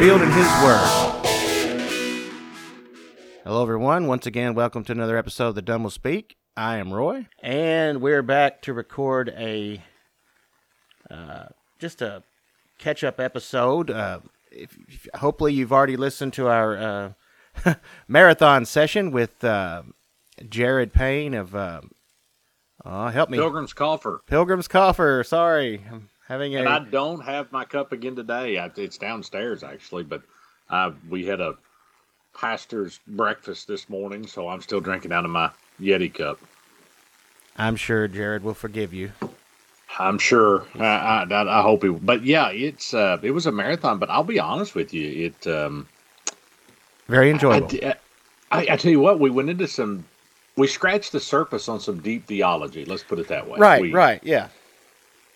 revealed in His Word. Hello, everyone. Once again, welcome to another episode of The Dumb Will Speak. I am Roy, and we're back to record a uh, just a catch-up episode. Uh, if, if, hopefully, you've already listened to our uh, marathon session with uh, Jared Payne of. Uh, oh, help me. Pilgrim's Coffer. Pilgrim's Coffer. Sorry. I'm having a. And I don't have my cup again today. I, it's downstairs, actually, but uh, we had a pastor's breakfast this morning, so I'm still drinking out of my Yeti cup. I'm sure Jared will forgive you. I'm sure. I, I, I hope he. But yeah, it's uh, it was a marathon. But I'll be honest with you, it um, very enjoyable. I, I, I, tell you what, we went into some. We scratched the surface on some deep theology. Let's put it that way. Right. We, right. Yeah.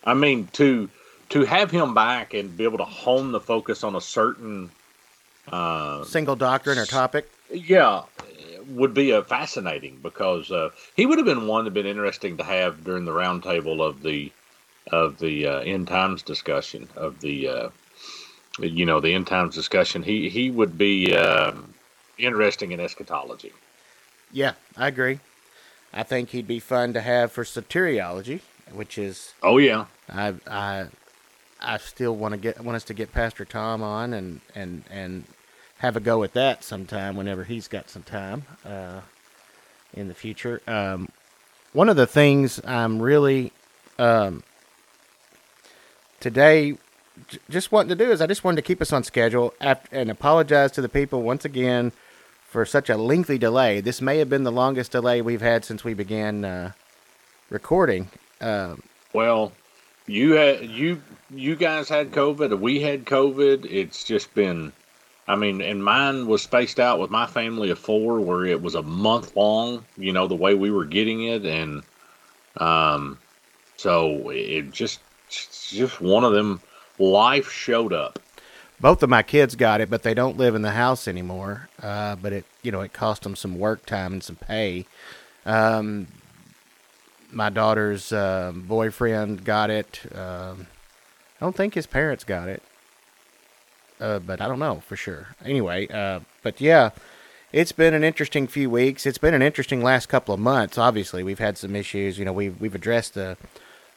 I mean to to have him back and be able to hone the focus on a certain uh, single doctrine or topic. Yeah, would be a fascinating because uh, he would have been one that been interesting to have during the roundtable of the of the uh, end times discussion of the uh, you know the end times discussion. He he would be um, interesting in eschatology. Yeah, I agree. I think he'd be fun to have for soteriology, which is oh yeah. I I I still want to get want us to get Pastor Tom on and and and have a go at that sometime whenever he's got some time uh, in the future. Um, one of the things I'm really um, today j- just wanting to do is I just wanted to keep us on schedule after, and apologize to the people once again for such a lengthy delay. This may have been the longest delay we've had since we began uh, recording. Um, well, you had you you guys had COVID. We had COVID. It's just been I mean, and mine was spaced out with my family of four, where it was a month long. You know, the way we were getting it, and um, so it just just one of them. Life showed up. Both of my kids got it, but they don't live in the house anymore. Uh, but it, you know, it cost them some work time and some pay. Um, my daughter's uh, boyfriend got it. Um, I don't think his parents got it uh, but I don't know for sure. Anyway, uh, but yeah, it's been an interesting few weeks. It's been an interesting last couple of months. Obviously, we've had some issues. You know, we've we've addressed the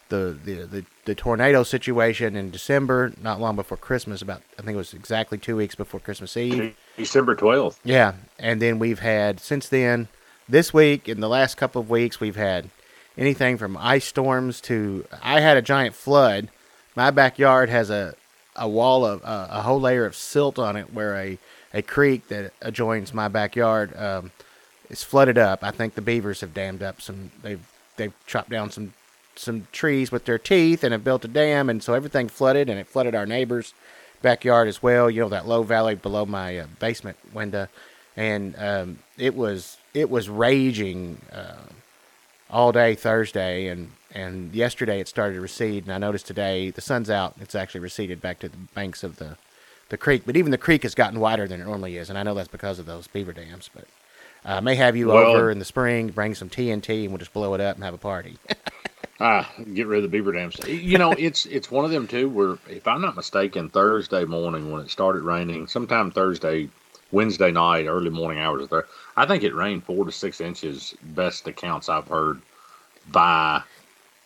the the the, the tornado situation in December, not long before Christmas. About I think it was exactly two weeks before Christmas Eve, December twelfth. Yeah, and then we've had since then. This week, in the last couple of weeks, we've had anything from ice storms to I had a giant flood. My backyard has a a wall of uh, a whole layer of silt on it where a, a creek that adjoins my backyard um, is flooded up. I think the beavers have dammed up some. They've they've chopped down some some trees with their teeth and have built a dam, and so everything flooded, and it flooded our neighbor's backyard as well. You know that low valley below my uh, basement window, and um, it was it was raging uh, all day Thursday, and and yesterday it started to recede, and I noticed today the sun's out. It's actually receded back to the banks of the the creek, but even the creek has gotten wider than it normally is, and I know that's because of those beaver dams. But uh, may have you well, over in the spring, bring some TNT, and we'll just blow it up and have a party. ah, get rid of the beaver dams. You know, it's it's one of them too. Where if I'm not mistaken, Thursday morning when it started raining, sometime Thursday, Wednesday night, early morning hours there, I think it rained four to six inches. Best accounts I've heard by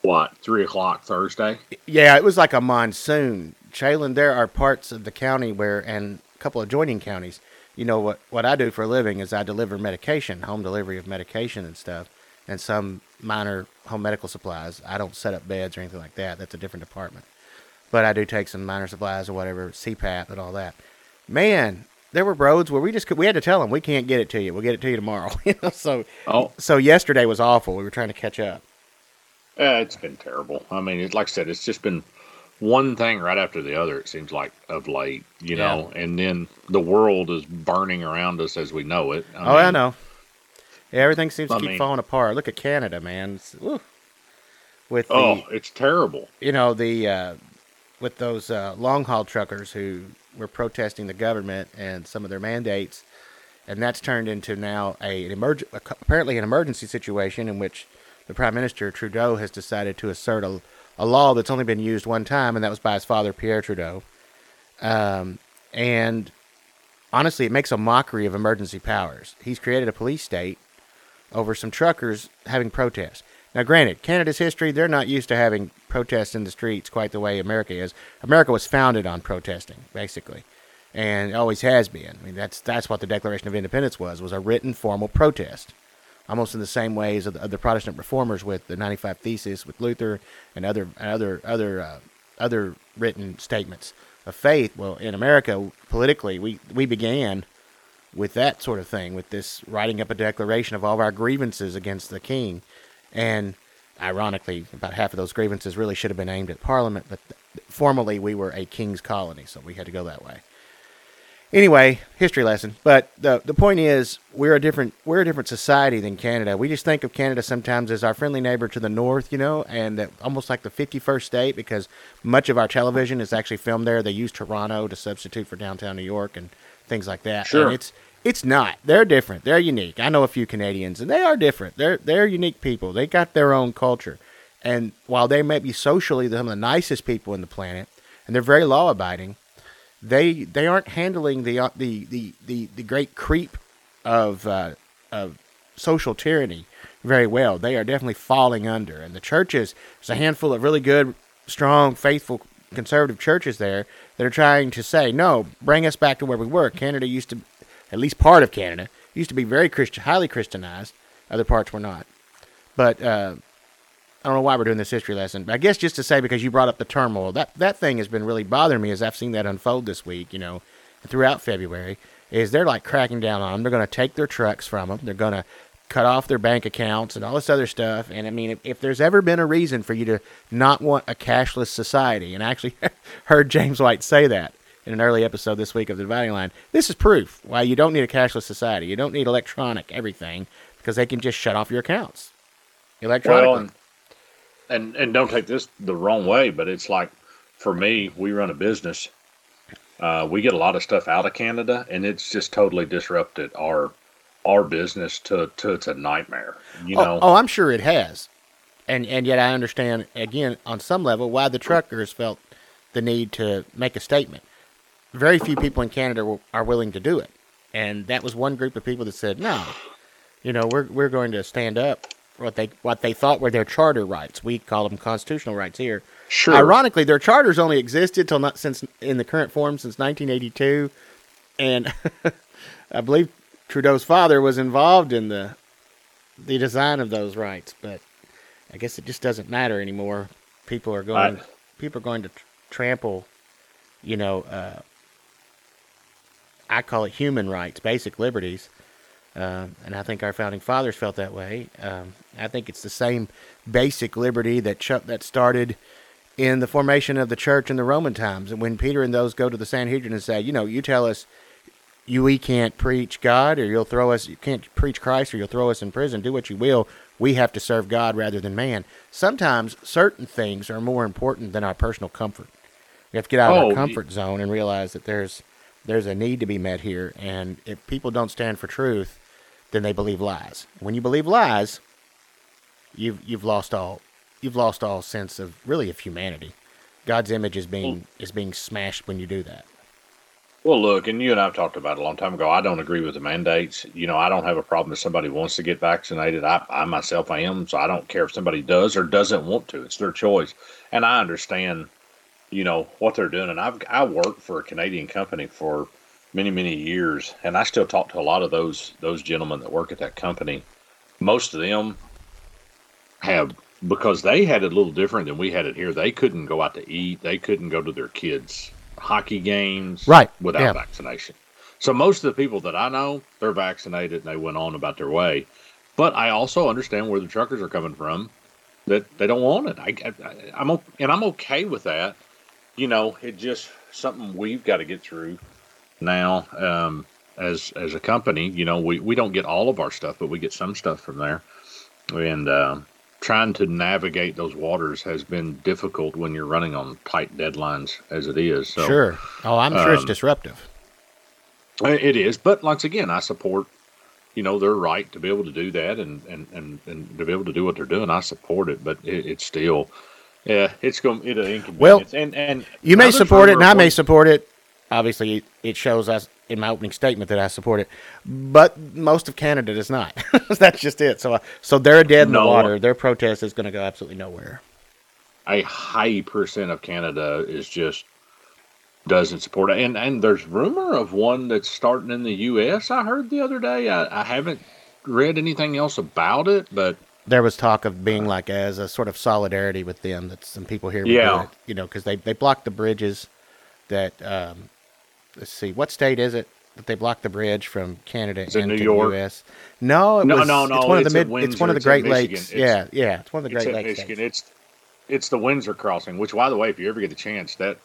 what three o'clock Thursday. Yeah, it was like a monsoon. Chalon, there are parts of the county where, and a couple of adjoining counties. You know what? What I do for a living is I deliver medication, home delivery of medication and stuff, and some minor home medical supplies. I don't set up beds or anything like that. That's a different department. But I do take some minor supplies or whatever, CPAP and all that. Man, there were roads where we just we had to tell them we can't get it to you. We'll get it to you tomorrow. you know, so oh. so yesterday was awful. We were trying to catch up. Yeah, it's been terrible. I mean, it, like I said, it's just been one thing right after the other. It seems like of late, you yeah. know, and then the world is burning around us as we know it. I oh, mean, I know. Yeah, everything seems I to keep mean, falling apart. Look at Canada, man. with the, oh, it's terrible. You know the uh, with those uh, long haul truckers who were protesting the government and some of their mandates, and that's turned into now a an emerg- apparently an emergency situation in which the Prime Minister Trudeau has decided to assert a a law that's only been used one time, and that was by his father Pierre Trudeau. Um, and honestly, it makes a mockery of emergency powers. He's created a police state over some truckers having protests. Now, granted, Canada's history, they're not used to having protests in the streets quite the way America is. America was founded on protesting, basically, and always has been. I mean, that's that's what the Declaration of Independence was, was a written formal protest, almost in the same ways of the, of the Protestant reformers with the 95 Thesis, with Luther, and other other other uh, other written statements of faith. Well, in America, politically, we we began with that sort of thing, with this writing up a declaration of all of our grievances against the king. And ironically, about half of those grievances really should have been aimed at Parliament, but formally we were a king's colony, so we had to go that way. Anyway, history lesson. But the the point is, we're a different we're a different society than Canada. We just think of Canada sometimes as our friendly neighbor to the north, you know, and that almost like the 51st state because much of our television is actually filmed there. They use Toronto to substitute for downtown New York and things like that. Sure. And it's it's not. They're different. They're unique. I know a few Canadians, and they are different. They're they're unique people. They got their own culture, and while they may be socially some of the nicest people in the planet, and they're very law abiding, they they aren't handling the uh, the the the, the great creep of uh, of social tyranny very well. They are definitely falling under, and the churches. There's a handful of really good, strong, faithful conservative churches there that are trying to say, no, bring us back to where we were. Canada used to at least part of Canada, used to be very Christian, highly Christianized. Other parts were not. But uh, I don't know why we're doing this history lesson. But I guess just to say because you brought up the turmoil, that that thing has been really bothering me as I've seen that unfold this week. You know, throughout February, is they're like cracking down on them. They're going to take their trucks from them. They're going to cut off their bank accounts and all this other stuff. And I mean, if, if there's ever been a reason for you to not want a cashless society, and I actually heard James White say that in an early episode this week of the Dividing Line. This is proof why you don't need a cashless society. You don't need electronic everything because they can just shut off your accounts electronically. Well, and, and and don't take this the wrong way, but it's like for me, we run a business. Uh, we get a lot of stuff out of Canada, and it's just totally disrupted our our business to to it's a nightmare. You oh, know, oh, I'm sure it has, and and yet I understand again on some level why the truckers felt the need to make a statement very few people in Canada are willing to do it. And that was one group of people that said, no, you know, we're, we're going to stand up for what they, what they thought were their charter rights. We call them constitutional rights here. Sure. Ironically, their charters only existed till not since in the current form since 1982. And I believe Trudeau's father was involved in the the design of those rights, but I guess it just doesn't matter anymore. People are going I, people are going to tr- trample, you know, uh, I call it human rights, basic liberties. Uh, and I think our founding fathers felt that way. Um, I think it's the same basic liberty that ch- that started in the formation of the church in the Roman times. And when Peter and those go to the Sanhedrin and say, you know, you tell us you we can't preach God, or you'll throw us, you can't preach Christ, or you'll throw us in prison. Do what you will. We have to serve God rather than man. Sometimes certain things are more important than our personal comfort. We have to get out of our oh, comfort zone and realize that there's there's a need to be met here, and if people don't stand for truth, then they believe lies. When you believe lies, you've you've lost all you've lost all sense of really of humanity. God's image is being is being smashed when you do that. Well, look, and you and I've talked about it a long time ago. I don't agree with the mandates. You know, I don't have a problem if somebody wants to get vaccinated. I, I myself I am, so I don't care if somebody does or doesn't want to. It's their choice, and I understand you know what they're doing. And I've I worked for a Canadian company for many many years, and I still talk to a lot of those those gentlemen that work at that company. Most of them have because they had it a little different than we had it here. They couldn't go out to eat. They couldn't go to their kids' hockey games right without yeah. vaccination. So most of the people that I know, they're vaccinated and they went on about their way. But I also understand where the truckers are coming from that they don't want it. I, I, I'm and I'm okay with that you know, it just something we've got to get through now. Um, as as a company, you know, we, we don't get all of our stuff, but we get some stuff from there. And uh, trying to navigate those waters has been difficult when you're running on tight deadlines as it is. So, sure. Oh, I'm sure um, it's disruptive. It is, but once again, I support you know their right to be able to do that and and and, and to be able to do what they're doing. I support it, but it, it's still Yeah, it's going it'll inconvenience. Well, and and You may support it, and I may support it. Obviously, it- shows us in my opening statement that I support it, but most of Canada does not. That's just it. So, uh, so they're dead in the water. Their protest is going to go absolutely nowhere. a high percent of Canada is just doesn't support it. And and there's rumor of one that's starting in the U.S. I heard the other day. I, I haven't read anything else about it, but There was talk of being like as a sort of solidarity with them. That some people here, Yeah. it, you know, because they they blocked the bridges. That um, let's see, what state is it that they blocked the bridge from Canada into New York? the U.S.? No, it No, was, no, no, It's one of the mid. it's one of the Great. Lakes. It's- yeah, yeah, it's one of the Great Lakes. Michigan. states. It's it's the Windsor crossing. Which, by the way, if you ever get the chance, that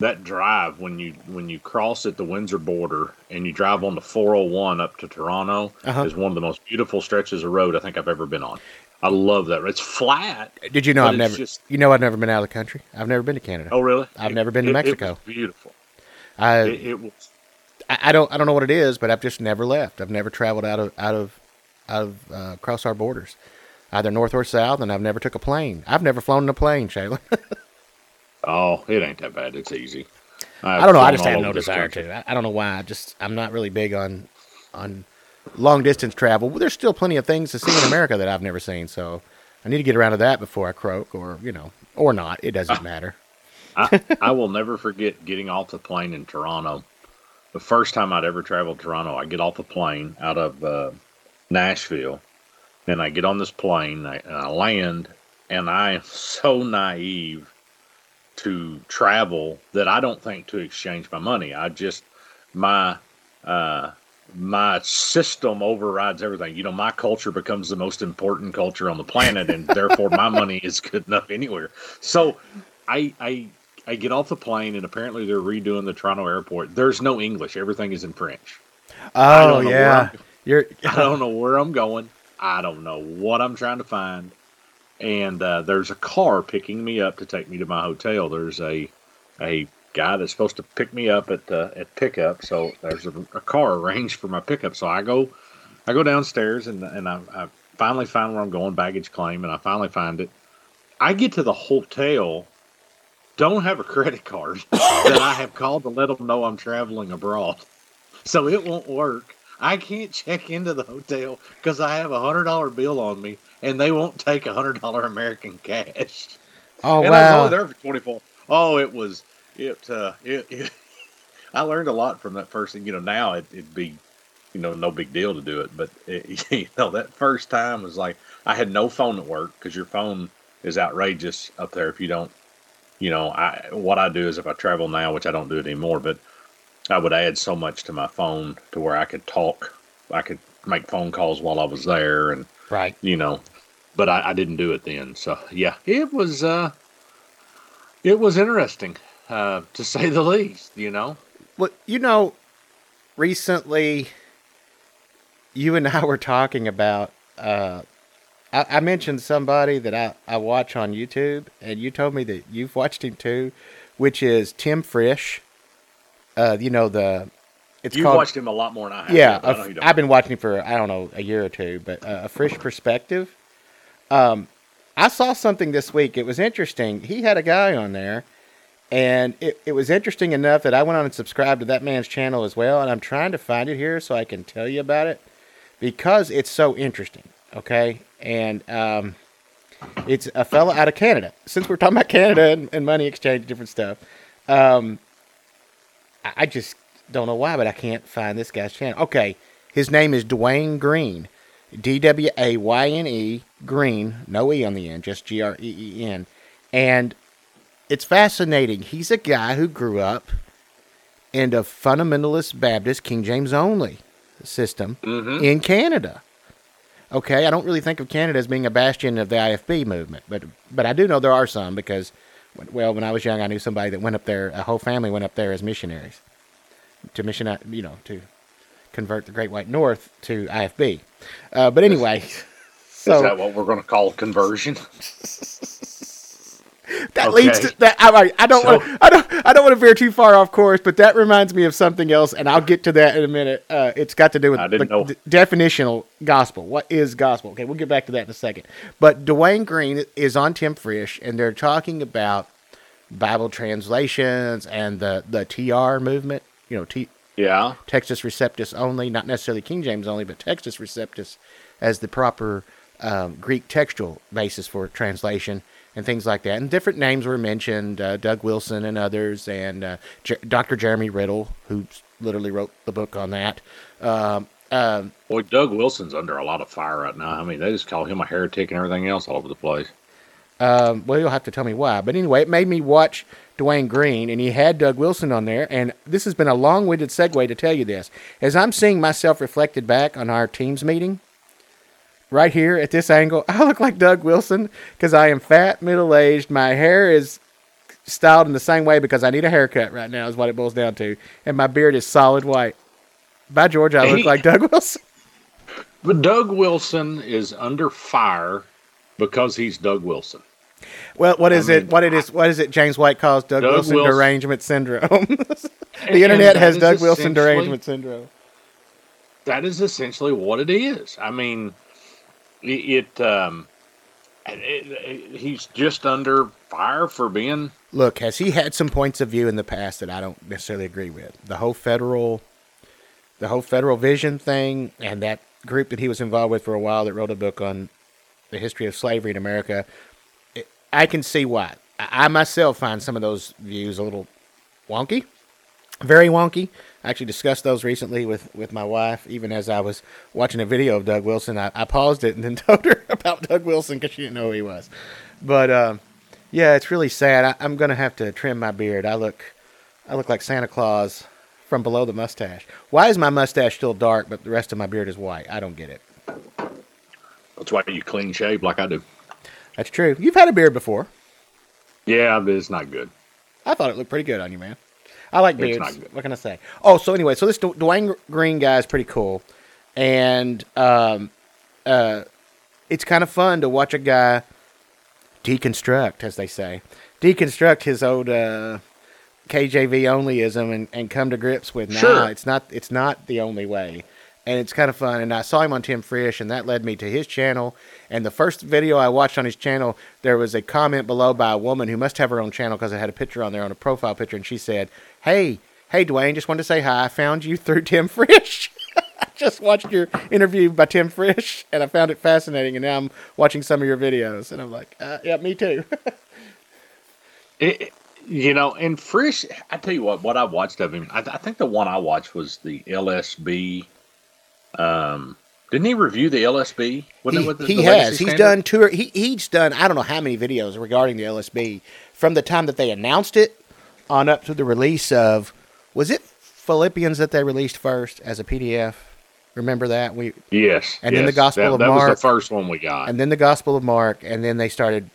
that drive when you when you cross at the Windsor border and you drive on the 401 up to Toronto Uh-huh. is one of the most beautiful stretches of road I think I've ever been on. I love that. It's flat. Did you know I've never? just- You know I've never been out of the country. I've never been to Canada. Oh, really? I've It- never been to it- it Mexico. was beautiful. I, It, it was. I I don't I don't know what it is, but I've just never left. I've never traveled out of out of out of uh, across our borders, either north or south, and I've never took a plane. I've never flown in a plane, Chalon. Oh, it ain't that bad. It's easy. I don't know. I just have no desire to. I, I don't know why. I just I'm not really big on on long distance travel. There's still plenty of things to see in America that I've never seen, so I need to get around to that before I croak, or you know, or not. It doesn't matter. I, I will never forget getting off the plane in Toronto. The first time I'd ever traveled to Toronto, I get off the plane out of uh, Nashville. and I get on this plane I, and I land, and I am so naive to travel that I don't think to exchange my money. I just my uh, my system overrides everything. You know, my culture becomes the most important culture on the planet, and therefore my money is good enough anywhere. So I I I get off the plane, and apparently they're redoing the Toronto airport. There's no English; everything is in French. Oh don't know where yeah, you're. I don't know where I'm going. I don't know what I'm trying to find. And uh, there's a car picking me up to take me to my hotel. There's a a guy that's supposed to pick me up at uh, at pickup. So there's a, a car arranged for my pickup. So I go I go downstairs and and I, I finally find where I'm going, baggage claim, and I finally find it. I get to the hotel, don't have a credit card that I have called to let them know I'm traveling abroad. So it won't work. I can't check into the hotel because I have a hundred dollar bill on me, and they won't take a hundred dollar American cash. Oh and I was wow. only there for twenty four. Oh, it was it. Uh, it, it I learned a lot from that first thing. You know, now it, it'd be, you know, no big deal to do it, but it, you know, that first time was like I had no phone at work because your phone is outrageous up there if you don't. You know, I what I do is if I travel now, which I don't do it anymore, but I would add so much to my phone to where I could talk, I could make phone calls while I was there, and Right. you know, but I, I didn't do it then. So yeah, it was uh, it was interesting uh, to say the least. You know, Well, you know, recently, you and I were talking about. Uh, I, I mentioned somebody that I, I watch on YouTube, and you told me that you've watched him too, which is Tim Frisch. Uh, you know the. It's you called. watched him a lot more than I have. yeah, but I a- know you don't. I've been watching him for I don't know a year or two, but uh, a Frisch perspective. Um, I saw something this week. It was interesting. He had a guy on there, and it, it was interesting enough that I went on and subscribed to that man's channel as well. And I'm trying to find it here so I can tell you about it because it's so interesting. Okay, and um, it's a fella out of Canada. Since we're talking about Canada and, and money exchange, different stuff, um, I, just don't know why, but I can't find this guy's channel. Okay, his name is Dwayne Green, D W A Y N E Green, no e on the end, just G R E E N, and it's fascinating. He's a guy who grew up in a fundamentalist Baptist King James only system Mhm. in Canada. Okay, I don't really think of Canada as being a bastion of the IFB movement, but but I do know there are some because, well, when I was young, I knew somebody that went up there. A whole family went up there as missionaries to mission, you know, to convert the Great White North to IFB. Uh, but anyway, Is so that what we're going to call conversion? that Okay. leads to that. I, I don't So- want. I don't. I don't want to veer too far off course, but that reminds me of something else, and I'll get to that in a minute. Uh, it's got to do with the, know. definitional gospel. What is gospel? Okay, we'll get back to that in a second. But Dwayne Green is on Tim Frisch, and they're talking about Bible translations and the the TR movement. You know, T, Yeah. Textus Receptus only, not necessarily King James only, but Textus Receptus as the proper um, Greek textual basis for translation and things like that. And different names were mentioned uh, Doug Wilson and others, and uh, Jer- Dr. Jeremy Riddle, who literally wrote the book on that. Um, um, Boy, Doug Wilson's under a lot of fire right now. I mean, they just call him a heretic and everything else all over the place. Um, well, you'll have to tell me why. But anyway, it made me watch Dwayne Green, and he had Doug Wilson on there. And this has been a long winded segue to tell you this. As I'm seeing myself reflected back on our Teams meeting, right here at this angle, I look like Doug Wilson because I am fat, middle aged. My hair is styled in the same way because I need a haircut right now, is what it boils down to. And my beard is solid white. By George, I look like Doug Wilson. But Doug Wilson is under fire because he's Doug Wilson. Well, what is I it? mean, What it is? What is it? James White calls Doug, Doug Wilson, Wilson- derangement syndrome. the And- internet and has Doug Wilson derangement syndrome. That is essentially what it is. I mean, it, um, it, it- he's just under fire for being Look, has he had some points of view in the past that I don't necessarily agree with? The whole federal, the whole federal vision thing, and that group that he was involved with for a while that wrote a book on the history of slavery in America. It, I can see why. I, I myself find some of those views a little wonky, very wonky. I actually discussed those recently with, with my wife, even as I was watching a video of Doug Wilson. I, I paused it and then told her about Doug Wilson because she didn't know who he was. But um, yeah, it's really sad. I, I'm gonna have to trim my beard. I look, I look like Santa Claus from below the mustache. Why is my mustache still dark, but the rest of my beard is white? I don't get it. that's why you clean shave like I do. That's true. You've had a beard before. Yeah, but it's not good. I thought it looked pretty good on you, man. I like beards. What can I say? Oh, so anyway, so this Du- Dwayne Green guy is pretty cool, and um, uh, it's kind of fun to watch a guy deconstruct, as they say, deconstruct his old uh, KJV onlyism and, and come to grips with nah, Sure. it's not it's not the only way. And it's kind of fun. And I saw him on Tim Frisch, and that led me to his channel. And the first video I watched on his channel, there was a comment below by a woman who must have her own channel because it had a picture on there on a profile picture. And she said, Hey, hey, Dwayne, just wanted to say hi. I found you through Tim Frisch. I just watched your interview by Tim Frisch, and I found it fascinating. And now I'm watching some of your videos. And I'm like, uh, Yeah, me too. It, you know, and Frisch, I tell you what, what I watched of him, I, I think the one I watched was the LSB. Um, didn't he review the LSB? Wasn't he, the, he the has. He's Standard? done tour. He, he's done. I don't know how many videos regarding the LSB from the time that they announced it on up to the release of. Was it Philippians that they released first as a PDF? Remember that we Yes, And then the. Gospel that, of that was Mark. the first one we got. and then the Gospel of Mark, and then they started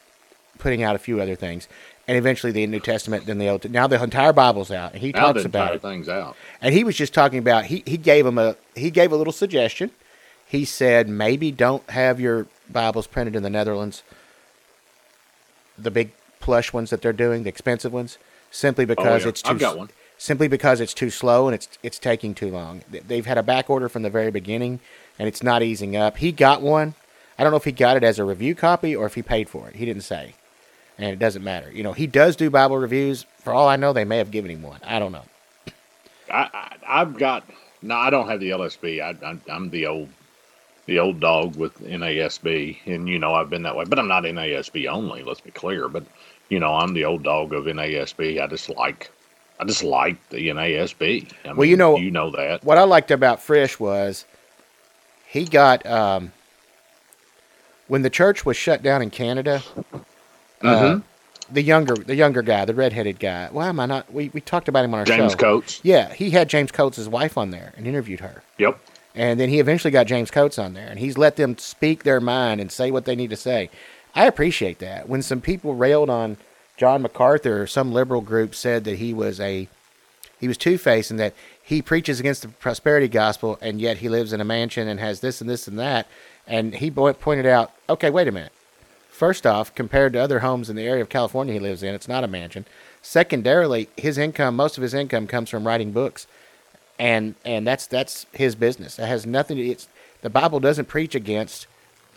putting out a few other things, and eventually the New Testament. Then the Old. Now the entire Bible's out, and he now talks the about entire it. thing's out. And he was just talking about he he gave him a he gave a little suggestion. He said maybe don't have your Bibles printed in the Netherlands. The big plush ones that they're doing, the expensive ones, simply oh, because Oh, yeah. it's too I've got one. simply because it's too slow and it's it's taking too long. They- They've had a back order from the very beginning, and it's not easing up. He got one. I don't know if he got it as a review copy or if he paid for it. He didn't say, and it doesn't matter. You know, he does do Bible reviews. For all I know, they may have given him one. I don't know. I, I I've got no, I don't have the LSB. I, I I'm the old the old dog with NASB, and you know I've been that way. But I'm not NASB only. Let's be clear. But you know I'm the old dog of NASB. I just like I just like the NASB. I Well, you know- you know that. what I liked about Frisch was he got um, when the church was shut down in Canada. Uh, Mhm. the younger, the younger guy, the redheaded guy. Why am I not? We, we talked about him on our James show. Coates. Yeah, he had James Coates' wife on there and interviewed her, Yep. and then he eventually got James Coates on there, and he's let them speak their mind and say what they need to say. I appreciate that. When some people railed on John MacArthur, some liberal group said that he was a he was two faced and that he preaches against the prosperity gospel and yet he lives in a mansion and has this and this and that. And he pointed out, okay, wait a minute. First off, compared to other homes in the area of California he lives in, it's not a mansion. Secondarily, his income, most of his income comes from writing books, and and that's that's his business. It has nothing. To, it's the Bible doesn't preach against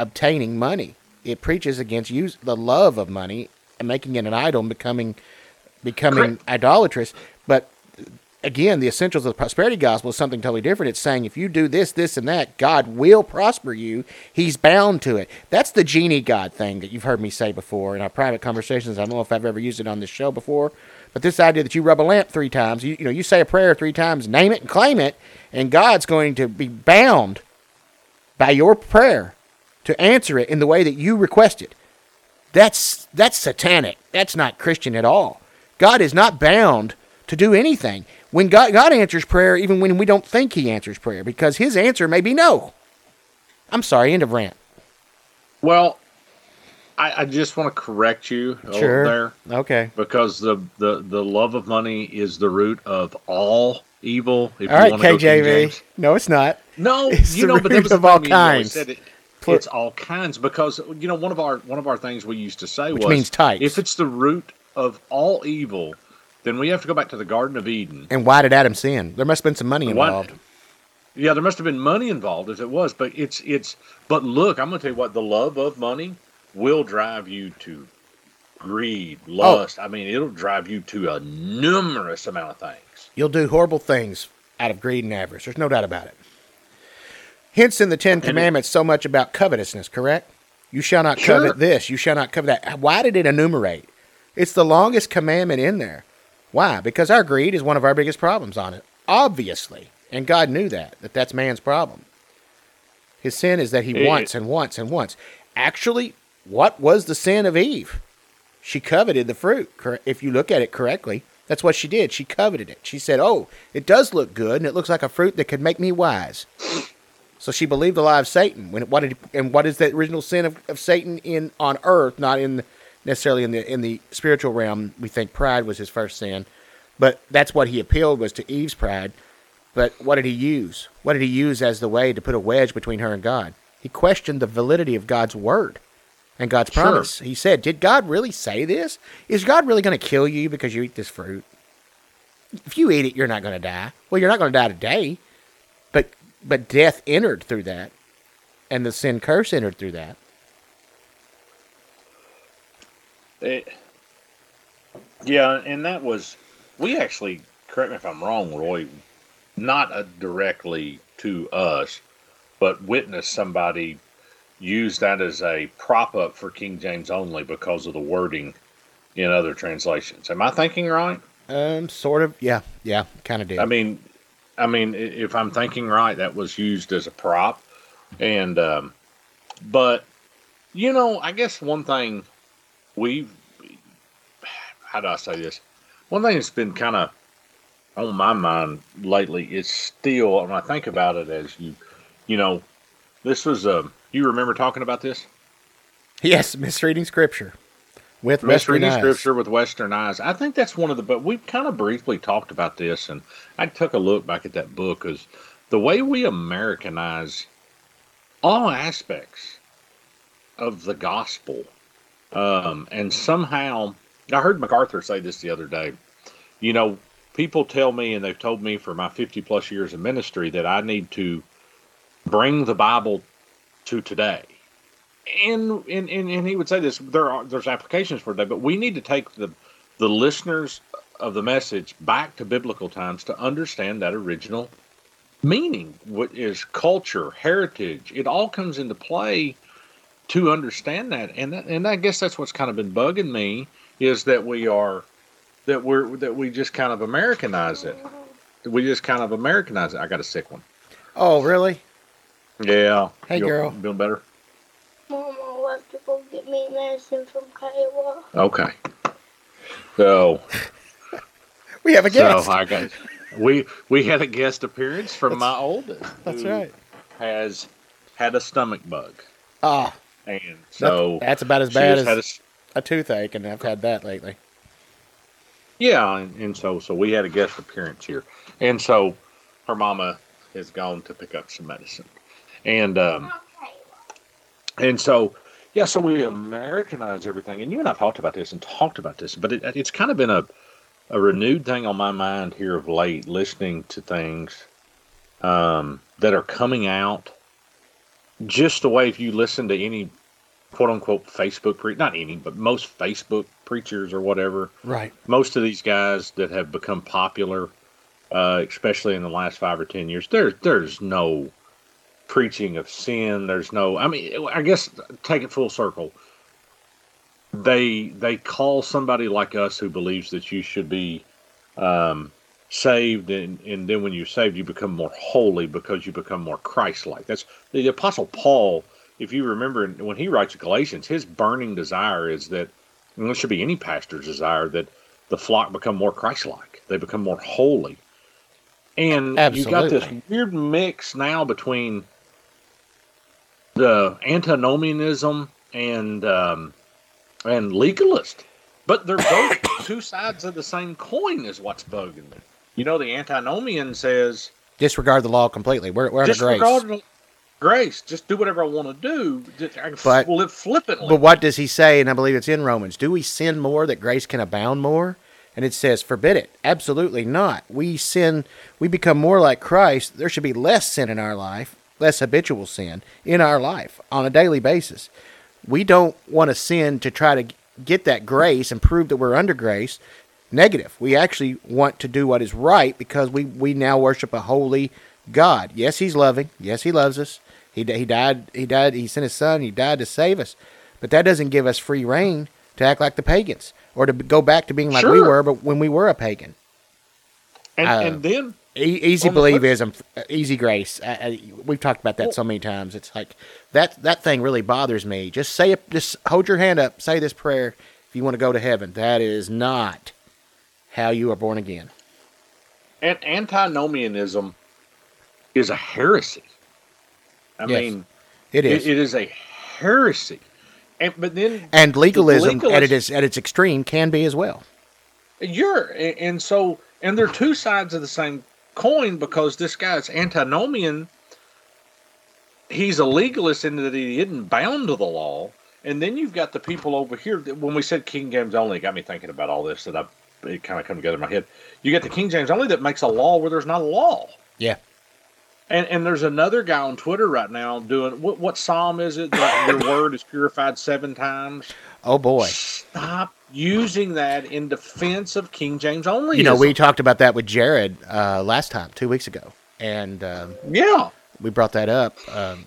obtaining money. It preaches against use the love of money and making it an idol, and becoming becoming idolatrous. But again, the essentials of the prosperity gospel is something totally different. It's saying if you do this, this, and that, God will prosper you. He's bound to it. That's the genie God thing that you've heard me say before in our private conversations. I don't know if I've ever used it on this show before, but this idea that you rub a lamp three times, you, you know, you say a prayer three times, name it and claim it, and God's going to be bound by your prayer to answer it in the way that you requested. That's that's satanic. That's not Christian at all. God is not bound to do anything. When God, God answers prayer, even when we don't think He answers prayer, because His answer may be no. I'm sorry, end of rant. Well, I, I just want to correct you Sure. there Okay. because the, the, the love of money is the root of all evil. If All right, wanna go King KJV. No, it's not. No, It's you the know, but that was of all thing, you always kinds. said it- it's all kinds because you know one of our one of our things we used to say Which was means types. if it's the root of all evil, then we have to go back to the Garden of Eden. And why did Adam sin? There must have been some money Why- involved. Yeah, there must have been money involved as it was, but it's it's but look, I'm gonna tell you what, the love of money will drive you to greed, Oh. lust. I mean, it'll drive you to a numerous amount of things. You'll do horrible things out of greed and avarice. There's no doubt about it. Hence, in the Ten Commandments, so much about covetousness, correct? You shall not Sure. covet this. You shall not covet that. Why did it enumerate? It's the longest commandment in there. Why? Because our greed is one of our biggest problems on it, obviously. And God knew that, that that's man's problem. His sin is that he It- wants and wants and wants. Actually, what was the sin of Eve? She coveted the fruit. If you look at it correctly, that's what she did. She coveted it. She said, "Oh, it does look good, and it looks like a fruit that could make me wise." So she believed the lie of Satan. When what did and what is the original sin of, of Satan in on earth, not in necessarily in the in the spiritual realm? We think pride was his first sin, but that's what he appealed was to Eve's pride. But what did he use? What did he use as the way to put a wedge between her and God? He questioned the validity of God's word and God's Sure. promise. He said, Did God really say this? Is God really going to kill you because you eat this fruit? If you eat it, you're not going to die. Well, you're not going to die today, but but death entered through that, and the sin curse entered through that. It, yeah, and that was we actually correct me if I'm wrong, Roy. Not uh directly to us, but witnessed somebody use that as a prop up for King James only because of the wording in other translations. Am I thinking right? Um, sort of. Yeah, yeah, kind of did. I mean, I mean, if I'm thinking right, that was used as a prop, and um, but you know, I guess one thing we've how do I say this? One thing that's been kind of on my mind lately is still, when I think about it, as you, you know, this was a. You remember talking about this? yes, misreading scripture with Western Misreading eyes. scripture with Western eyes. I think that's one of the. But we've kind of briefly talked about this, and I took a look back at that book because the way we Americanize all aspects of the gospel, um, and somehow I heard MacArthur say this the other day. You know, people tell me, and they've told me for my fifty plus years of ministry that I need to bring the Bible to today and and, and, and he would say this there are there's applications for today, but we need to take the the listeners of the message back to biblical times to understand that original meaning what is culture heritage it all comes into play to understand that and that, and I guess that's what's kind of been bugging me is that we are that we're that we just kind of Americanize it we just kind of Americanize it I got a sick one Oh, really? yeah Hey, You girl. feeling better Mama left to go get me medicine from Kiowa. okay so We have a guest. So I got we we had a guest appearance from my oldest. That's who right. Has had a stomach bug, Ah, and so that's about as bad as had a a toothache, and I've had that lately. yeah, and, and so so we had a guest appearance here, and so her mama has gone to pick up some medicine, and um, and so Yeah, so we Americanize everything, and you and I talked about this and talked about this, but it, it's kind of been a a renewed thing on my mind here of late, listening to things um, that are coming out just the way if you listen to any quote unquote Facebook pre not any, but most Facebook preachers or whatever, Right. most of these guys that have become popular, uh, especially in the last five or ten years, there's there's no preaching of sin. There's no. I mean, I guess take it full circle. They they call somebody like us who believes that you should be um, saved, and, and then when you're saved, you become more holy because you become more Christ-like. That's the Apostle Paul. If you remember when he writes Galatians, his burning desire is that, and it should be any pastor's desire that the flock become more Christ-like. They become more holy. And you've got this weird mix now between the antinomianism and um, and legalist, but they're both two sides of the same coin. Is what's bugging me. You know, the antinomian says Disregard the law completely. We're, we're under grace. grace. Just do whatever I want to do. Just- I can But- live flippantly. But what does he say? And I believe it's in Romans. Do we sin more that grace can abound more? And it says, forbid it. Absolutely not. We sin, we become more like Christ. There should be less sin in our life, less habitual sin in our life on a daily basis. We don't want to sin to try to get that grace and prove that we're under grace. Negative. We actually want to do what is right because we, we now worship a holy God. Yes, He's loving. Yes, He loves us. He, he died. He died. He sent His Son. He died to save us. But that doesn't give us free reign to act like the pagans or to go back to being like we were, but when we were a pagan. and, uh, and then E- easy On the believism, uh, easy grace. I, I, we've talked about that so many times. It's like that. That thing really bothers me. Just say it. Just hold your hand up. Say this prayer if you want to go to heaven. That is not how you are born again. and antinomianism is a heresy. I Yes, mean, It is. It, it is a heresy. And but then and legalism legalist- at its at its extreme can be as well. You're and so and they're two sides of the same coin because this guy's antinomian. He's a legalist in that he isn't bound to the law, and then you've got the people over here. that- When we said King James only, it got me thinking about all this that I it kind of come together in my head. You get the King James only that makes a law where there's not a law. Yeah. And and there's another guy on Twitter right now doing what what psalm is it that your word is purified seven times? Oh boy. Stop using that in defense of King James only. You know, we talked about that with Jared uh, last time, two weeks ago, and um, yeah, we brought that up. Um,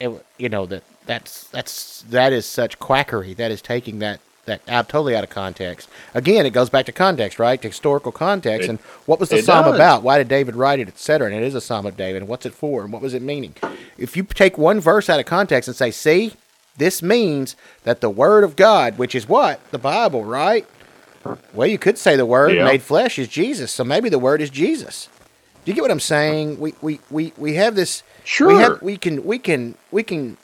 it, you know that that's that's that is such quackery. That is taking that that out totally out of context. Again, it goes back to context, right? To historical context, It- and what was the psalm does. about? Why did David write it, etc. And it is a psalm of David. And what's it for? And what was it meaning? If you take one verse out of context and say, "See, this means that the word of God, which is what the Bible, right?" Well, you could say the word Yeah. made flesh is Jesus, so maybe the word is Jesus. Do you get what I'm saying? We we we, we have this. Sure. We, have, we can we can we can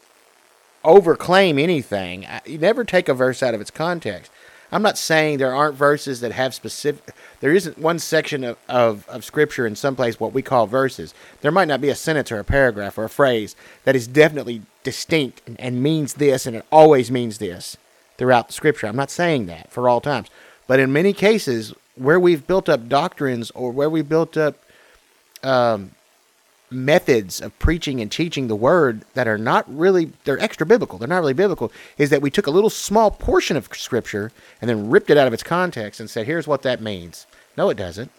overclaim anything. You never take a verse out of its context. I'm not saying there aren't verses that have specific. There isn't one section of, of, of scripture in some place what we call verses. There might not be a sentence or a paragraph or a phrase that is definitely distinct and, and means this and it always means this throughout the scripture. I'm not saying that for all times. But in many cases, where we've built up doctrines or where we've built up um, methods of preaching and teaching the word that are not really they're extra biblical. They're not really biblical is that we took a little small portion of scripture and then ripped it out of its context and said here's what that means. No it doesn't.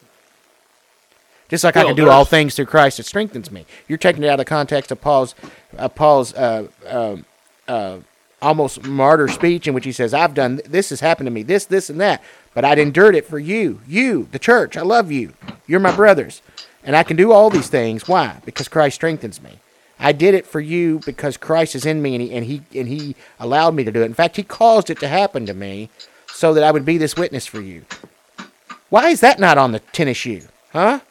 Just like i can do all things through christ that strengthens me. You're taking it out of the context of paul's uh, paul's uh, um uh, almost martyr speech in which he says i've done this has happened to me this this and that but i'd endured it for you you the church. I love you. You're my brothers and I can do all these things. Why? Because Christ strengthens me. I did it for you because Christ is in me and he, and he and he allowed me to do it. In fact, he caused it to happen to me so that I would be this witness for you. Why is that not on the tennis shoe? Huh?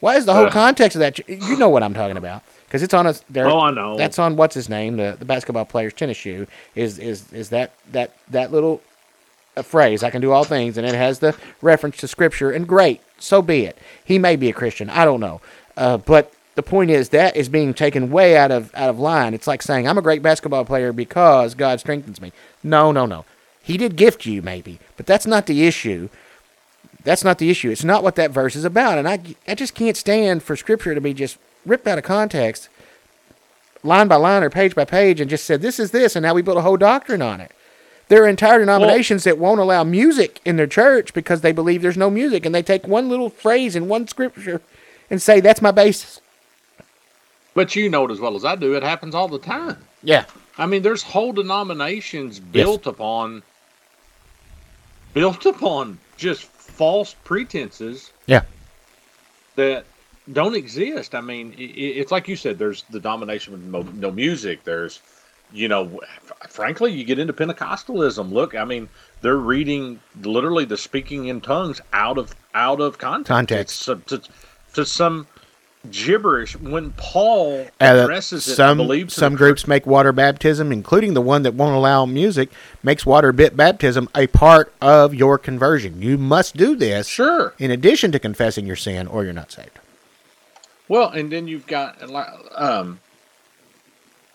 Why is the whole Uh. context of that? You know what I'm talking about because it's on a. There, Oh, I know. That's on what's his name, the, the basketball player's tennis shoe. Is is is that that that little a phrase, I can do all things, and it has the reference to scripture, and great, so be it. He may be a Christian, I don't know. Uh, but the point is that is being taken way out of out of line. It's like saying I'm a great basketball player because God strengthens me. No, no, no. He did gift you maybe, but that's not the issue. That's not the issue. It's not what that verse is about. And I I just can't stand for scripture to be just ripped out of context, line by line or page by page, and just said this is this, and now we build a whole doctrine on it. There are entire denominations that won't allow music in their church because they believe there's no music, and they take one little phrase in one scripture and say that's my basis. But you know it as well as I do. It happens all the time. Yeah. I mean, there's whole denominations built upon built upon just false pretenses Yeah. that don't exist. I mean, it's like you said. There's the domination with no, no music. There's, you know, frankly, you get into Pentecostalism. Look, I mean, they're reading literally the speaking in tongues out of out of context, Context. It's to, some gibberish. When Paul Uh, addresses it, I some to some groups make water baptism, including the one that won't allow music, makes water bit baptism a part of your conversion. You must do this Sure. in addition to confessing your sin, or you're not saved. Well, and then you've got um,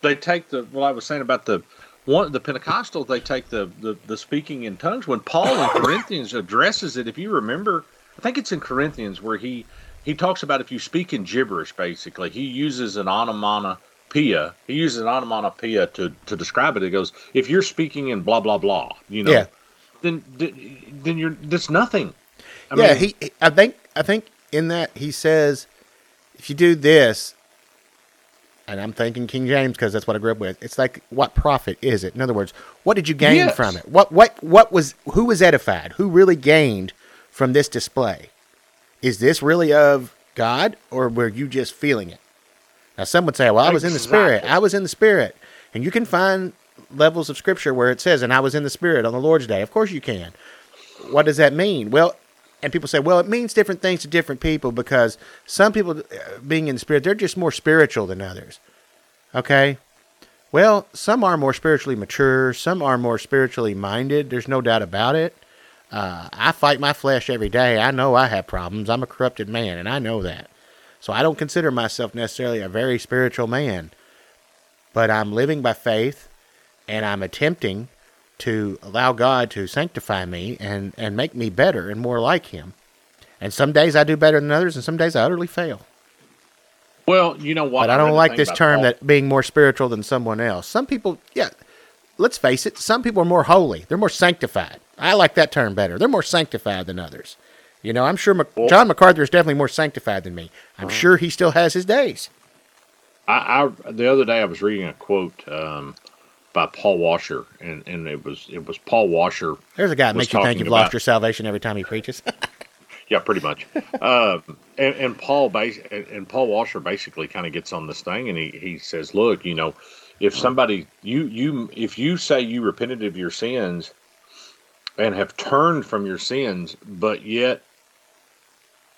they take the what I was saying about the one the Pentecostal. They take the, the the speaking in tongues. When Paul in Corinthians addresses it, if you remember, I think it's in Corinthians where he he talks about if you speak in gibberish. Basically, he uses an onomatopoeia. He uses an onomatopoeia to to describe it. It goes if you're speaking in blah blah blah. You know, Yeah. then then you're that's nothing. I yeah, mean, he- I think. I think in that he says, if you do this, and I'm thinking King James because that's what I grew up with. It's like, what profit is it? In other words, what did you gain Yes. from it? What what what was who was edified? Who really gained from this display? Is this really of God, or were you just feeling it? Now, some would say, "Well, I was in the Spirit. I was in the Spirit," and you can find levels of Scripture where it says, "And I was in the Spirit on the Lord's day." Of course, you can what does that mean? Well, and people say, well, it means different things to different people because some people uh, being in the spirit, they're just more spiritual than others. Okay? Well, some are more spiritually mature, some are more spiritually minded. There's no doubt about it. Uh, I fight my flesh every day. I know I have problems. I'm a corrupted man, and I know that. So I don't consider myself necessarily a very spiritual man. But I'm living by faith, and I'm attempting to allow God to sanctify me and, and make me better and more like Him. And some days I do better than others, and some days I utterly fail. well, you know what? But I don't like this term Paul. that being more spiritual than someone else. Some people, yeah, let's face it, some people are more holy. They're more sanctified. I like that term better. They're more sanctified than others. You know, I'm sure Mac- Well- John MacArthur is definitely more sanctified than me. I'm Uh-huh. sure he still has his days. I, I the other day I was reading a quote um, by Paul Washer, and, and it was it was Paul Washer. There's a guy that makes you think you've about- lost your salvation every time he preaches. Yeah, pretty much. um, and, and Paul bas- and, and Paul Washer basically kind of gets on this thing, and he, he says, "Look, you know, if somebody you you if you say you repented of your sins and have turned from your sins, but yet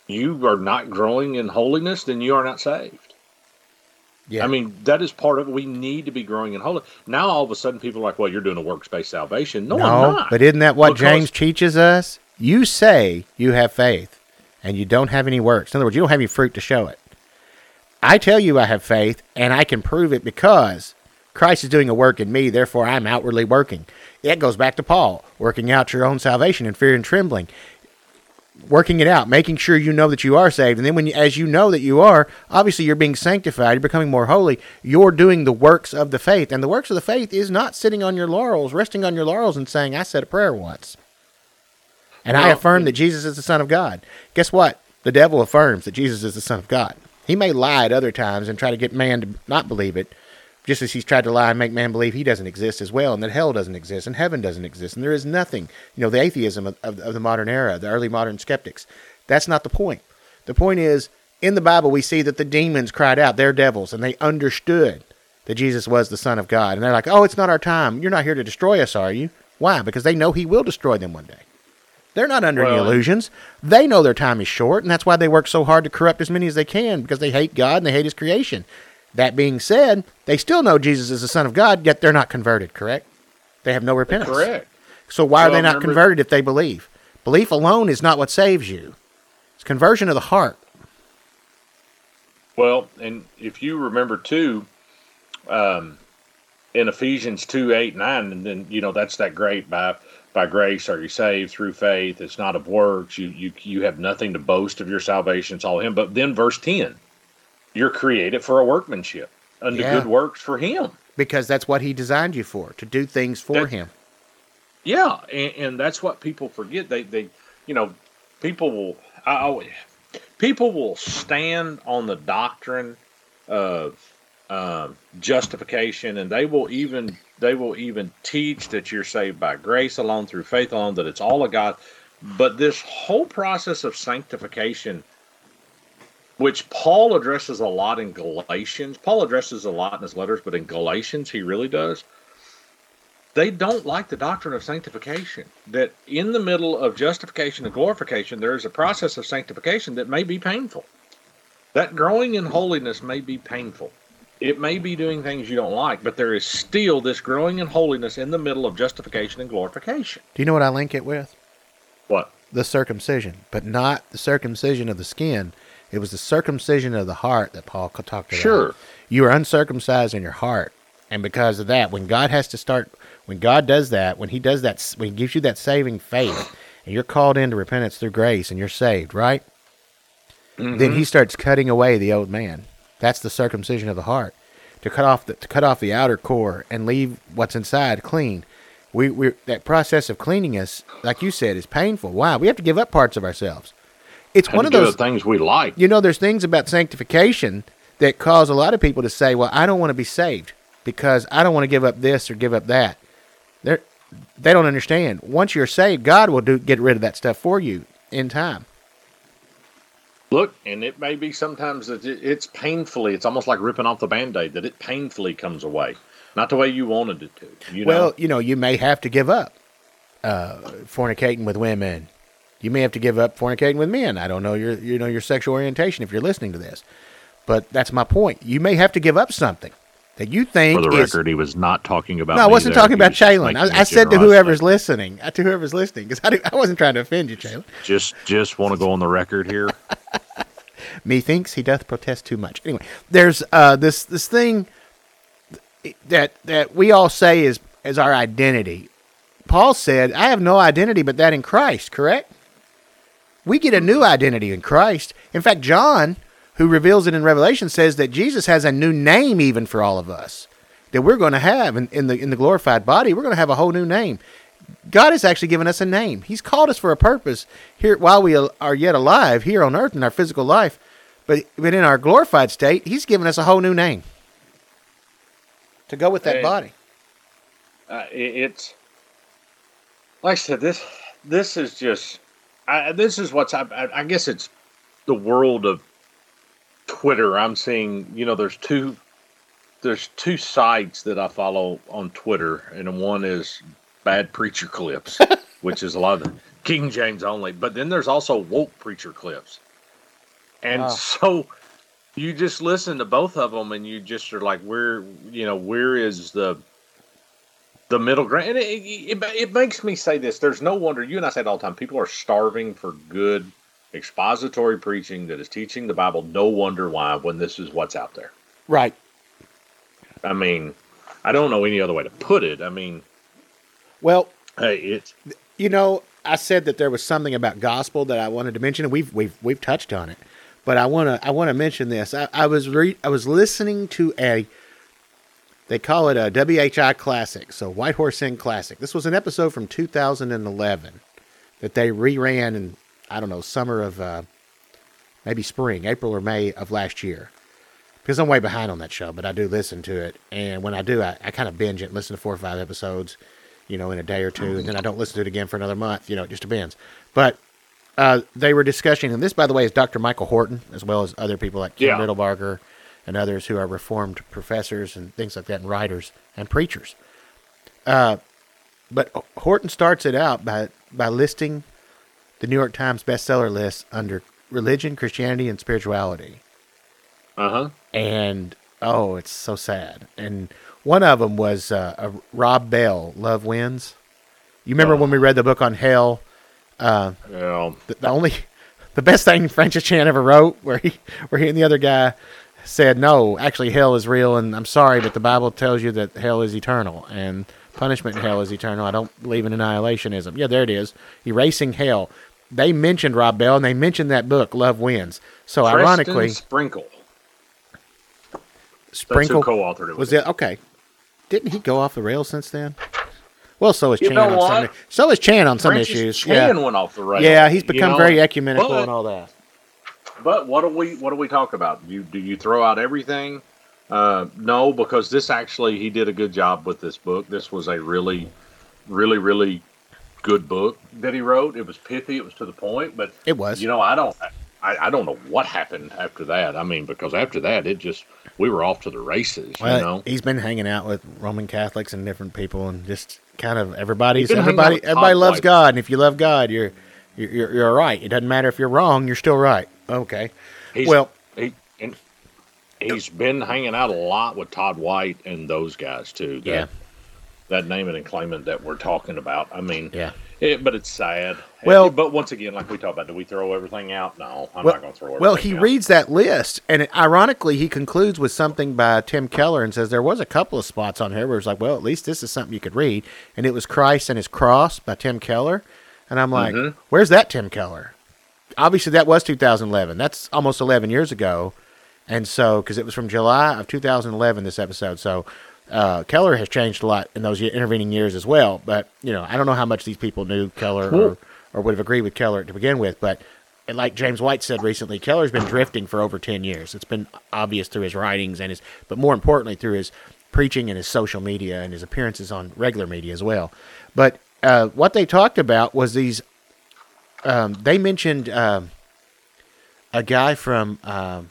you are not growing in holiness, then you are not saved." Yeah. I mean, that is part of it. We need to be growing in holiness. Now, all of a sudden, people are like, well, you're doing a works based salvation. No, I'm No, not. but isn't that what Because- James teaches us? You say you have faith and you don't have any works. In other words, you don't have any fruit to show it. I tell you I have faith and I can prove it because Christ is doing a work in me, therefore I'm outwardly working. It goes back to Paul, working out your own salvation in fear and trembling. Working it out, making sure you know that you are saved, and then when you, as you know that you are, obviously you're being sanctified, you're becoming more holy. You're doing the works of the faith, and the works of the faith is not sitting on your laurels, resting on your laurels, and saying, "I said a prayer once." And I affirm that Jesus is the Son of God. Guess what? The devil affirms that Jesus is the Son of God. He may lie at other times and try to get man to not believe it, just as he's tried to lie and make man believe he doesn't exist as well, and that hell doesn't exist, and heaven doesn't exist, and there is nothing. You know, the atheism of, of, of the modern era, the early modern skeptics. That's not the point. The point is, in the Bible, we see that the demons cried out, they're devils, and they understood that Jesus was the Son of God. And they're like, oh, it's not our time. You're not here to destroy us, are you? Why? Because they know he will destroy them one day. They're not under any illusions. They know their time is short, and that's why they work so hard to corrupt as many as they can because they hate God and they hate His creation. That being said, they still know Jesus is the Son of God, yet they're not converted. Correct? They have no repentance. Correct. So why are they not remember- converted if they believe? Belief alone is not what saves you. It's conversion of the heart. Well, and if you remember too, um, in Ephesians two eight nine, and then you know that's that great by by grace are you saved through faith. It's not of works. You you you have nothing to boast of your salvation. It's all Him. But then verse ten, you're created for a workmanship unto Yeah. good works for Him. Because that's what he designed you for, to do things for That- him. Yeah, and, and that's what people forget. They they you know people will I always people will stand on the doctrine of um, justification, and they will even they will even teach that you're saved by grace alone through faith alone, that it's all of God. But this whole process of sanctification, which Paul addresses a lot in Galatians, Paul addresses a lot in his letters, but in Galatians he really does they don't like the doctrine of sanctification. That in the middle of justification and glorification, there is a process of sanctification that may be painful. That growing in holiness may be painful. It may be doing things you don't like, but there is still this growing in holiness in the middle of justification and glorification. Do you know what I link it with? What? The circumcision, but not the circumcision of the skin. It was the circumcision of the heart that Paul talked about. Sure. You are uncircumcised in your heart. And because of that, when God has to start, when God does that, when He does that, when He gives you that saving faith, and you're called into repentance through grace and you're saved, right? Mm-hmm. Then He starts cutting away the old man. That's the circumcision of the heart. To cut off the to cut off the outer core and leave what's inside clean. We we that process of cleaning us, like you said, is painful. Why? We have to give up parts of ourselves. It's one of those things we like. you know, there's things about sanctification that cause a lot of people to say, "Well, I don't want to be saved because I don't want to give up this or give up that." They they don't understand. Once you're saved, God will do get rid of that stuff for you in time. Look, and it may be sometimes that it's painfully, it's almost like ripping off the band aid, that it painfully comes away. Not the way you wanted it to. You know? Well, you know, you may have to give up uh, fornicating with women. You may have to give up fornicating with men. I don't know your you know your sexual orientation if you're listening to this, but that's my point. You may have to give up something that you think For the is record, he was not talking about. No, I wasn't talking about was just Chalon. making I, I said to whoever's listening, uh, to whoever's listening, because I, I wasn't trying to offend you, Chalon. Just, just want to go on the record here. Methinks he doth protest too much. Anyway, there's uh, this this thing that that we all say is is our identity. Paul said, "I have no identity but that in Christ." Correct. We get a new identity in Christ. In fact, John, who reveals it in Revelation, says that Jesus has a new name even for all of us that we're going to have in, in the in the glorified body. We're going to have a whole new name. God has actually given us a name. He's called us for a purpose here while we are yet alive here on earth in our physical life. But but in our glorified state, He's given us a whole new name to go with that Hey. body. uh, it, it's like I said. This, this is just. I, this is what's. I, I guess it's the world of Twitter. I'm seeing. You know, there's two. There's two sites that I follow on Twitter, and one is bad preacher clips, which is a lot of the King James only. But then there's also woke preacher clips, and Wow. so you just listen to both of them, and you just are like, where you know, where is the the middle ground? And it, it, it, makes me say this: there's no wonder you and I say it all the time. People are starving for good expository preaching that is teaching the Bible. No wonder why when this is what's out there. Right. I mean, I don't know any other way to put it. I mean, Well, hey, it's you know, I said that there was something about gospel that I wanted to mention, and we've we've we've touched on it. But I want to I want to mention this. I, I was re- I was listening to a they call it a WHI Classic, so White Horse Inn Classic. This was an episode from 2011 that they reran in I don't know summer of uh, maybe spring, April or May of last year. Because I'm way behind on that show, but I do listen to it, and when I do, I, I kind of binge it, and listen to four or five episodes, you know, in a day or two, and then I don't listen to it again for another month. You know, it just depends. But uh, they were discussing, and this, by the way, is Dr. Michael Horton, as well as other people like Kim Yeah. Riddlebarger and others who are reformed professors and things like that, and writers and preachers. Uh, but Horton starts it out by by listing the New York Times bestseller list under religion, Christianity, and spirituality uh huh. and oh, it's so sad. And one of them was uh, a Rob Bell, Love Wins. You remember when we read the book on hell? Uh, Well, the, the only, the best thing Francis Chan ever wrote, where he, where he and the other guy, said, "No, actually, hell is real, and I'm sorry, but the Bible tells you that hell is eternal, and punishment in hell is eternal. I don't believe in annihilationism." Yeah, there it is, erasing hell. They mentioned Rob Bell, and they mentioned that book, Love Wins. So Preston ironically, Sprinkle. Sprinkle who co-authored it. was it okay? Didn't he go off the rails since then? Well, so is You Chan on some. So is Chan on some Francis issues. Chan yeah, went off the rails. yeah, he's you become know? very ecumenical But- and all that. But what do we what do we talk about? You do you throw out everything? Uh, no, because this actually he did a good job with this book. This was a really, really, really good book that he wrote. It was pithy. It was to the point. But It was. you know, I don't. I, I don't know what happened after that. I mean, because after that, it just we were off to the races. Well, you know, he's been hanging out with Roman Catholics and different people, and just kind of everybody's He's been hanging everybody. Everybody loves. God, and if you love God, you're you're you're, you're all right. It doesn't matter if you're wrong; you're still right. Okay. He's, well, he, and he's been hanging out a lot with Todd White and those guys too. That, Yeah. that name it and claim it that we're talking about. I mean, yeah. It, but it's sad. Well- but once again, like we talked about, do we throw everything out? No, I'm Well, not going to throw everything well, he out. reads that list, and it, ironically, he concludes with something by Tim Keller and says there was a couple of spots on here where it's like, well, at least this is something you could read, and it was Christ and His Cross by Tim Keller, and I'm like, Mhm. where's that Tim Keller? Obviously, that was 2011. That's almost 11 years ago, and so because it was from July of 2011, this episode, so. Uh, Keller has changed a lot in those intervening years as well, but you know I don't know how much these people knew Keller or, or would have agreed with Keller to begin with. But like James White said recently, Keller's been drifting for over ten years. It's been obvious through his writings and his, but more importantly through his preaching and his social media and his appearances on regular media as well. But uh, what they talked about was these. Um, they mentioned um, a guy from. Um,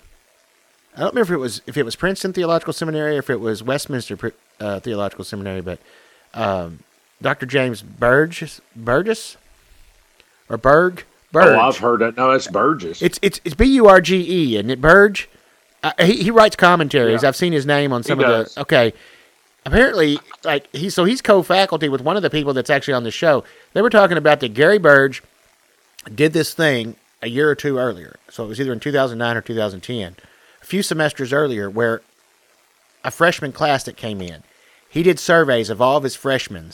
I don't remember if it was if it was Princeton Theological Seminary or if it was Westminster uh, Theological Seminary, but um, Dr. James Burgess Burgess or Berg Burge. Oh, I've heard that. No, it's Burgess. It's it's it's B U R G E, and it Burge. Uh, he he writes commentaries. Yeah. I've seen his name on some He of does. the. Okay, apparently, like he so he's co-faculty with one of the people that's actually on the show. They were talking about that Gary Burge did this thing a year or two earlier. So it was either in 2009 or 2010, a few semesters earlier, where a freshman class that came in, he did surveys of all of his freshmen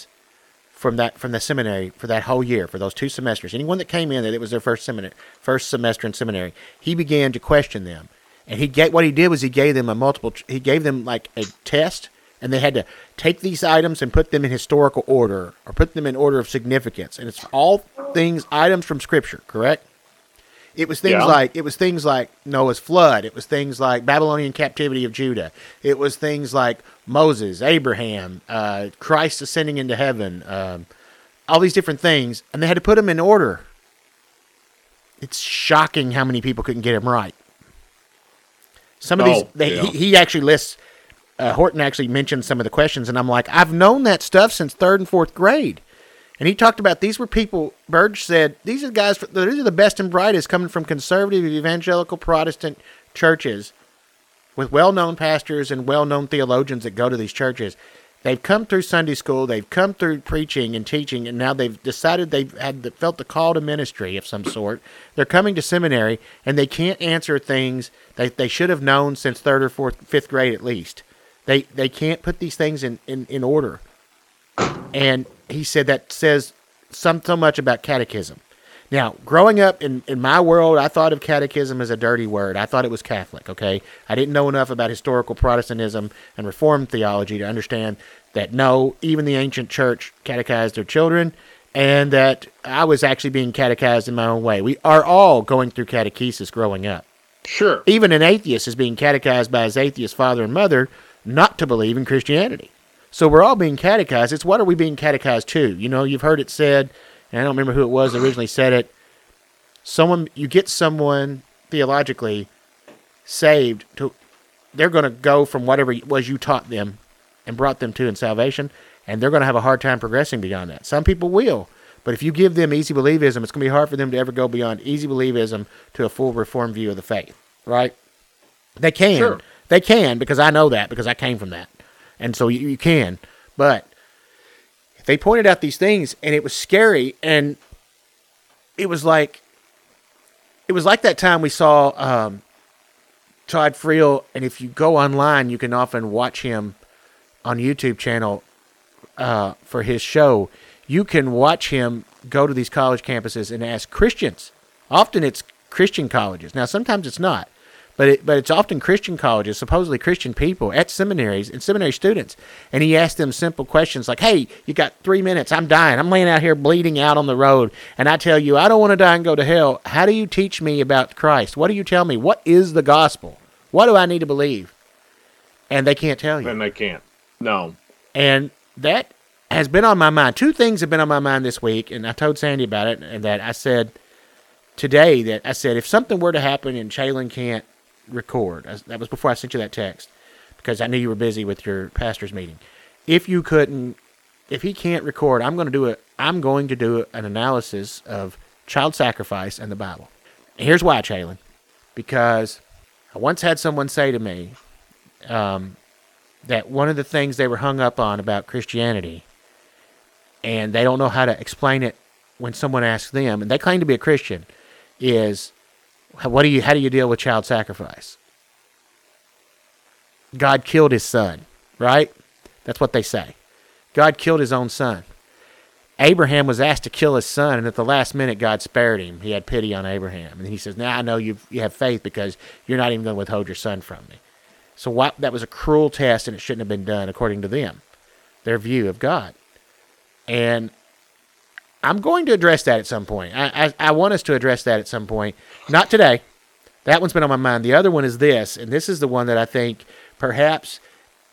from that from the seminary for that whole year for those two semesters. Anyone that came in that it was their first seminary, first semester in seminary, he began to question them, and he get what he did was he gave them a multiple. He gave them like a test, and they had to take these items and put them in historical order or put them in order of significance, and it's all things items from Scripture, correct? It was things Yeah. like it was things like Noah's flood. It was things like Babylonian captivity of Judah. It was things like Moses, Abraham, uh, Christ ascending into heaven. Um, all these different things, and they had to put them in order. It's shocking how many people couldn't get them right. Some of these, Oh, they, yeah. he, he actually lists. Uh, Horton actually mentioned some of the questions, and I'm like, I've known that stuff since third and fourth grade. And he talked about these were people. Burge said these are guys. These are the best and brightest coming from conservative evangelical Protestant churches, with well-known pastors and well-known theologians that go to these churches. They've come through Sunday school. They've come through preaching and teaching, and now they've decided they've had the, felt the call to ministry of some sort. They're coming to seminary, and they can't answer things they they should have known since third or fourth, fifth grade at least. They they can't put these things in, in, in order. And he said that says some so much about catechism. Now, growing up in, in my world, I thought of catechism as a dirty word. I thought it was Catholic, okay? I didn't know enough about historical Protestantism and Reformed theology to understand that no, even the ancient church catechized their children, and that I was actually being catechized in my own way. We are all going through catechesis growing up. sure. Even an atheist is being catechized by his atheist father and mother not to believe in Christianity. So we're all being catechized. It's what are we being catechized to? You know, you've heard it said, and I don't remember who it was originally said it. Someone you get someone theologically saved to they're going to go from whatever it was you taught them and brought them to in salvation, and they're going to have a hard time progressing beyond that. Some people will, but if you give them easy believism, it's going to be hard for them to ever go beyond easy believism to a full reformed view of the faith, right? They can. Sure. They can because I know that because I came from that. And so you, you can. But they pointed out these things and it was scary and it was like it was like that time we saw um, Todd Friel, and if you go online, you can often watch him on YouTube channel uh, for his show. You can watch him go to these college campuses and ask Christians. Often it's Christian colleges. Now sometimes it's not, but it, but it's often Christian colleges, supposedly Christian people at seminaries and seminary students. And he asked them simple questions like, "Hey, you got three minutes? I'm dying. I'm laying out here bleeding out on the road, and I tell you, I don't want to die and go to hell. How do you teach me about Christ? What do you tell me? What is the gospel? What do I need to believe?" And they can't tell you. And they can't. No. And that has been on my mind. Two things have been on my mind this week, and I told Sandy about it, and that I said today that I said if something were to happen and Chalon can't record, that was before I sent you that text because I knew you were busy with your pastor's meeting. If you couldn't, if he can't record, I'm going to do it. I'm going to do an analysis of child sacrifice and the Bible. Here's why, Chalon, because I once had someone say to me um, that one of the things they were hung up on about Christianity, and they don't know how to explain it when someone asks them, and they claim to be a Christian, is what do you how do you deal with child sacrifice? God killed his son, right? That's what they say. God killed his own son. Abraham was asked to kill his son, and at the last minute, God spared him. He had pity on Abraham, and he says, "Now I know you you have faith because you're not even going to withhold your son from me." So what, that was a cruel test, and it shouldn't have been done according to them, their view of God. And I'm going to address that at some point. I, I, I want us to address that at some point. Not today. That one's been on my mind. The other one is this, and this is the one that I think perhaps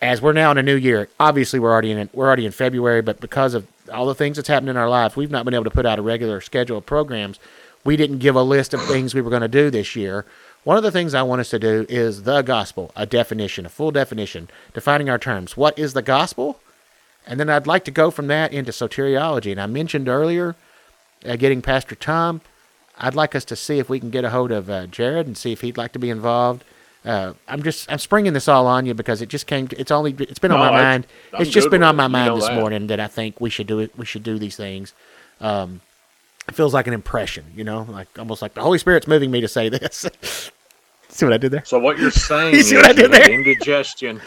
as we're now in a new year. Obviously, we're already in we're already in February, but because of all the things that's happened in our life, we've not been able to put out a regular schedule of programs. We didn't give a list of things we were going to do this year. One of the things I want us to do is the gospel, a definition, a full definition, defining our terms. What is the gospel? And then I'd like to go from that into soteriology. And I mentioned earlier uh, getting Pastor Tom. I'd like us to see if we can get a hold of uh, Jared and see if he'd like to be involved. Uh, I'm just I'm springing this all on you because it just came. To, it's only it's been on No, my I- mind. I'm it's just been on my mind this that. morning that I think we should do it. We should do these things. Um, it feels like an impression, you know, like almost like the Holy Spirit's moving me to say this. see what I did there? So what you're saying You is what I did there? indigestion.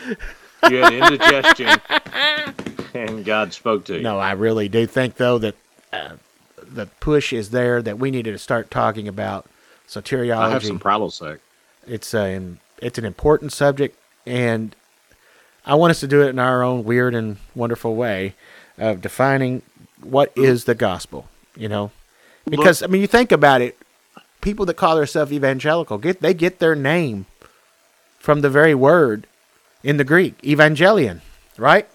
You had indigestion, and God spoke to you. No, I really do think though that uh, the push is there that we needed to start talking about soteriology. I have some Prilosec. it's a it's an important subject, and I want us to do it in our own weird and wonderful way of defining what is the gospel. You know, because I mean, you think about it, people that call themselves evangelical get they get their name from the very word in the Greek, evangelion, right?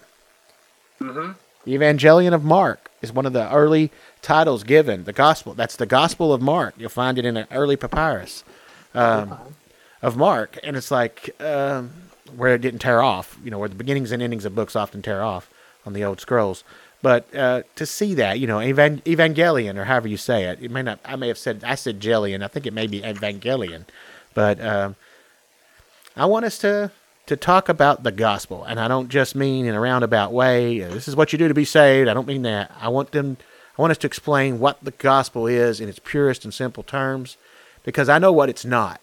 Mm-hmm. The Evangelion of Mark is one of the early titles given. The Gospel. That's the Gospel of Mark. You'll find it in an early papyrus um, of Mark, and it's like um, where it didn't tear off. You know, where the beginnings and endings of books often tear off on the old scrolls. But uh, to see that, you know, evan- Evangelion or however you say it, it may not. I may have said I said Jellion. I think it may be Evangelion, but um, I want us to to talk about the gospel, and I don't just mean in a roundabout way. This is what you do to be saved. I don't mean that. I want them. I want us to explain what the gospel is in its purest and simple terms, because I know what it's not.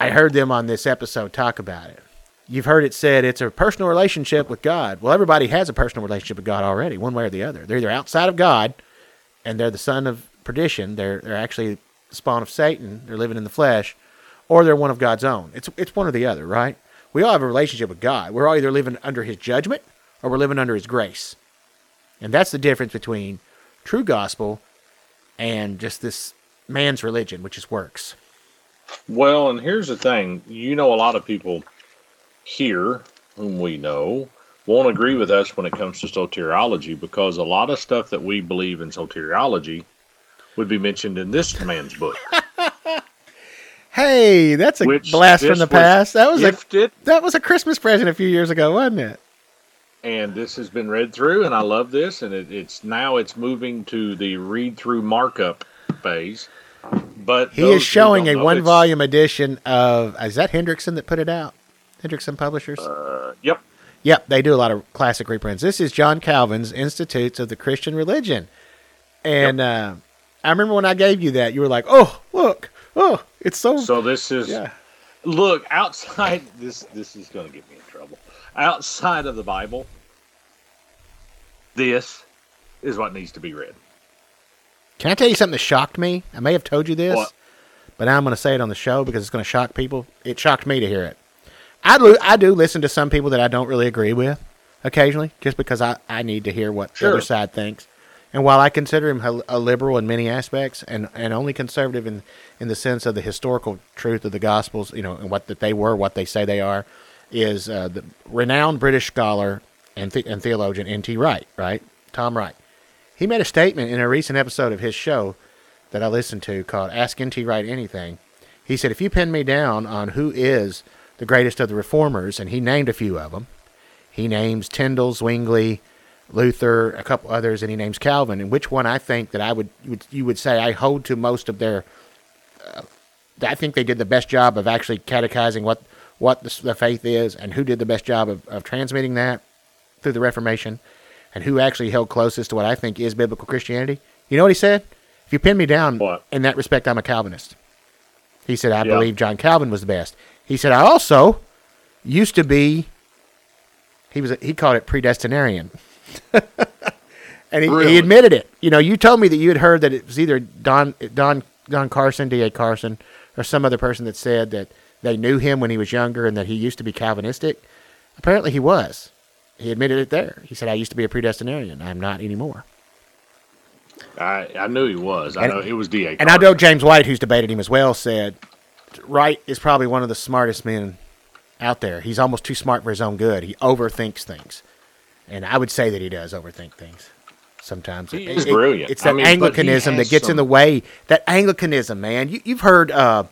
I heard them on this episode talk about it. You've heard it said it's a personal relationship with God. Well, everybody has a personal relationship with God already, one way or the other. They're either outside of God, and they're the son of perdition. They're they're actually the spawn of Satan. They're living in the flesh, or they're one of God's own. It's it's one or the other, right? We all have a relationship with God. We're all either living under His judgment or we're living under His grace, and that's the difference between true gospel and just this man's religion, which is works. Well, and here's the thing. You know, a lot of people here, whom we know, won't agree with us when it comes to soteriology because a lot of stuff that we believe in soteriology would be mentioned in this man's book. Hey, that's a Which blast from the past. That was a that was a Christmas present a few years ago, wasn't it? and this has been read through, and I love this. And it, it's now it's moving to the read through markup phase. But He is showing a know, one volume edition of is that Hendrickson that put it out? Hendrickson Publishers? Uh, yep. Yep, they do a lot of classic reprints. This is John Calvin's Institutes of the Christian Religion. And uh, I remember when I gave you that, you were like, oh, look, oh, it's so. So this is yeah. look outside this. This is going to get me in trouble. Outside of the Bible, this is what needs to be read. Can I tell you something that shocked me? I may have told you this, What? but now I'm going to say it on the show because it's going to shock people. It shocked me to hear it. I do, I do listen to some people that I don't really agree with occasionally, just because I, I need to hear what the other side thinks. And while I consider him a- liberal in many aspects and, and only conservative in, in the sense of the historical truth of the Gospels, you know, and what that they were, what they say they are, is uh, the renowned British scholar and, the, and theologian N.T. Wright, right? Tom Wright. He made a statement in a recent episode of his show that I listened to called Ask N.T. Wright Anything. He said, if you pin me down on who is the greatest of the reformers, and he named a few of them, he names Tyndale, Zwingli, Luther, a couple others, and he names Calvin. And which one I think that I would you would, you would say I hold to most of their. Uh, I think they did the best job of actually catechizing what what the, the faith is, and who did the best job of, of transmitting that through the Reformation, and who actually held closest to what I think is biblical Christianity. You know what he said? If you pin me down What? in that respect, I'm a Calvinist. He said I Yeah. believe John Calvin was the best. He said I also used to be. He was a, he called it predestinarian. and he, Really? he admitted it. You know, you told me that you had heard that it was either Don Don Don Carson, D. A. Carson, or some other person that said that they knew him when he was younger and that he used to be Calvinistic. Apparently, he was. He admitted it there. He said, "I used to be a predestinarian. I'm not anymore." I I knew he was. I And- know it was Da. And I know James White, who's debated him as well, said Wright is probably one of the smartest men out there. He's almost too smart for his own good. He overthinks things, and I would say that he does overthink things sometimes. He is brilliant. It's I that mean, Anglicanism that gets in the way. That Anglicanism, man. You, you've heard. Uh,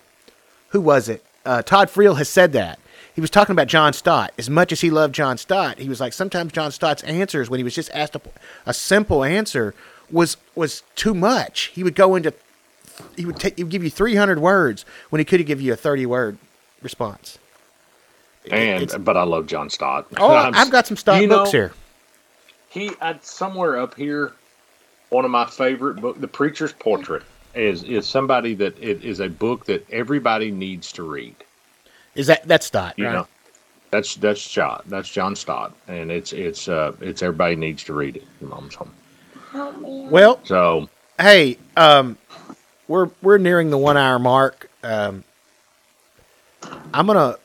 who was it? Uh, Todd Friel has said that. He was talking about John Stott. As much as he loved John Stott, he was like sometimes John Stott's answers when he was just asked a, a simple answer was was too much. He would go into he would take he would give you 300 words when he could have given you a 30 word response. and It's- but I love John Stott. oh, I've got some Stott books know, here. He I, somewhere up here, one of my favorite book, The Preacher's Portrait, is is somebody that it is a book that everybody needs to read. Is that that's Stott, You right? know, that's that's John that's John Stott, and it's it's uh it's everybody needs to read it. Your mom's home. Help me. Well, So hey, um, we're we're nearing the one hour mark. Um, I'm gonna,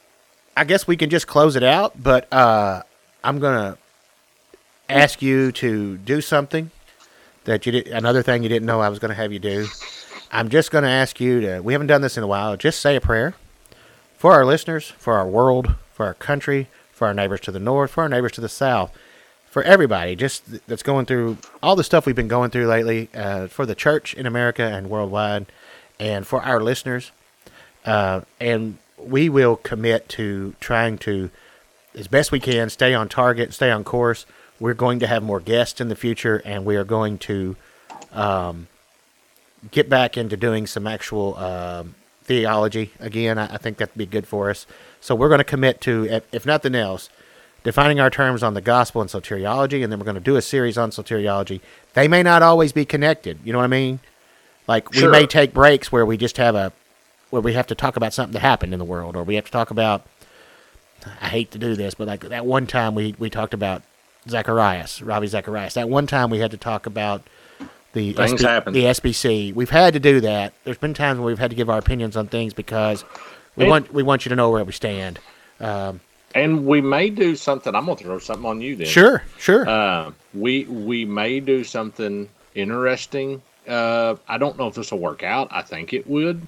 I guess we can just close it out, but uh, I'm gonna ask you to do something that you did. Another thing you didn't know I was gonna have you do. I'm just gonna ask you to. We haven't done this in a while. Just say a prayer for our listeners, for our world, for our country, for our neighbors to the north, for our neighbors to the south for everybody just th- that's going through all the stuff we've been going through lately uh, for the church in America and worldwide, and for our listeners. Uh, and we will commit to trying to, as best we can, stay on target, stay on course. We're going to have more guests in the future, and we are going to um, get back into doing some actual um, theology again. I, I think that'd be good for us. So we're going to commit to, if, if nothing else, defining our terms on the gospel and soteriology, and then we're going to do a series on soteriology. They may not always be connected. You know what I mean? Like we may take breaks where we just have a where we have to talk about something that happened in the world, or we have to talk about. I hate to do this, but like that one time we we talked about Zacharias, Ravi Zacharias. That one time we had to talk about the Things happen. the SBC. We've had to do that. There's been times when we've had to give our opinions on things because we want we want you to know where we stand. Um, and we may do something. I'm gonna throw something on you then. Sure, sure. Uh, we we may do something interesting. Uh, I don't know if this will work out. I think it would.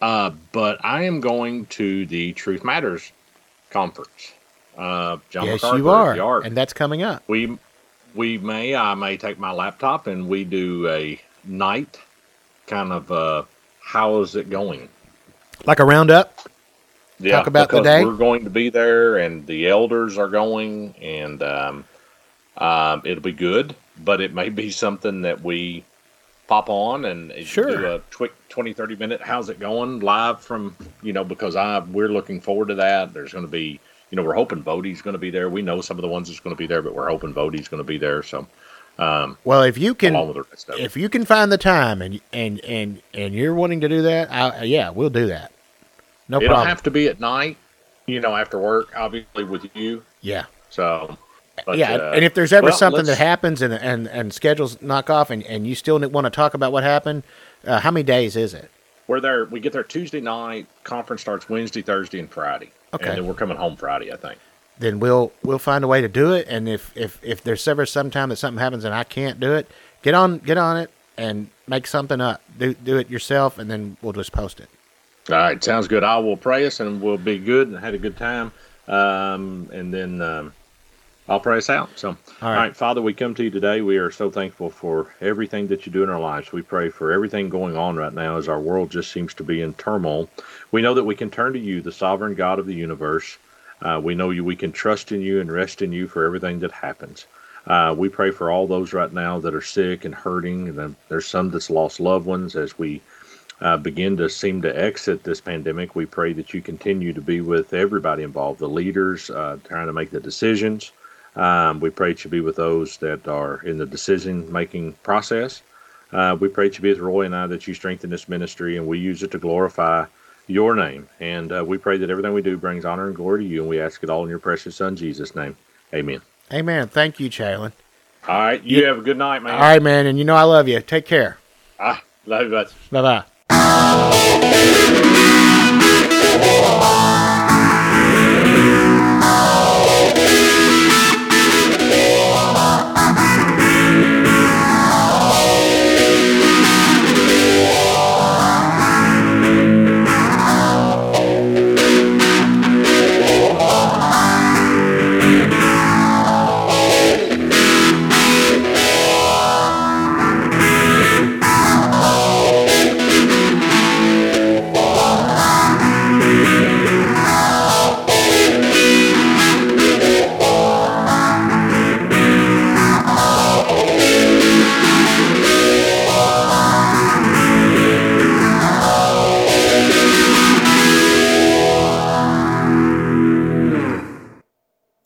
Uh, but I am going to the Truth Matters conference. Uh, John yes, MacArthur you are, and that's coming up. we we may I may take my laptop and we do a night kind of uh, how is it going? Like a roundup. Yeah, Talk about the day? We're going to be there, and the elders are going, and um, um, it'll be good. But it may be something that we pop on and Sure. do a quick 20, 30 minute. How's it going live from you know because I we're looking forward to that. There's going to be you know we're hoping Voddie's going to be there. We know some of the ones that's going to be there, but we're hoping Voddie's going to be there. So um, Well, if you can, along with the rest of it. if you can find the time and and and and you're wanting to do that, I, yeah, we'll do that. No It'll problem. have to be at night, you know, after work, obviously with you. yeah. So, but, yeah, uh, and if there's ever well, something that happens and, and, and schedules knock off and, and you still want to talk about what happened, uh, how many days is it? we're there, we get there Tuesday night. Conference starts Wednesday, Thursday, and Friday. Okay. And then we're coming home Friday, I think. Then we'll we'll find a way to do it. And if, if, if there's ever some time that something happens and I can't do it, get on get on it and make something up. Do do it yourself, and then we'll just post it. All right, sounds good. I will pray us, and we'll be good and had a good time. Um, and then um, I'll pray us out. So, all right. right. Father, we come to you today. We are so thankful for everything that you do in our lives. We pray for everything going on right now as our world just seems to be in turmoil. We know that we can turn to you, the sovereign God of the universe. Uh, we know you. We can trust in you and rest in you for everything that happens. Uh, we pray for all those right now that are sick and hurting. And there's some that's lost loved ones as we uh, begin to seem to exit this pandemic. We pray that you continue to be with everybody involved, the leaders uh, trying to make the decisions. Um, we pray that you be with those that are in the decision making process. Uh, we pray that you be with Roy and I, that you strengthen this ministry and we use it to glorify your name. And uh, we pray that everything we do brings honor and glory to you. And we ask it all in your precious Son, Jesus' name. Amen. Amen. Thank you, Chalon. All right. You have a good night, man. All right, man. And you know I love you. Take care. Ah, love you. Bye bye.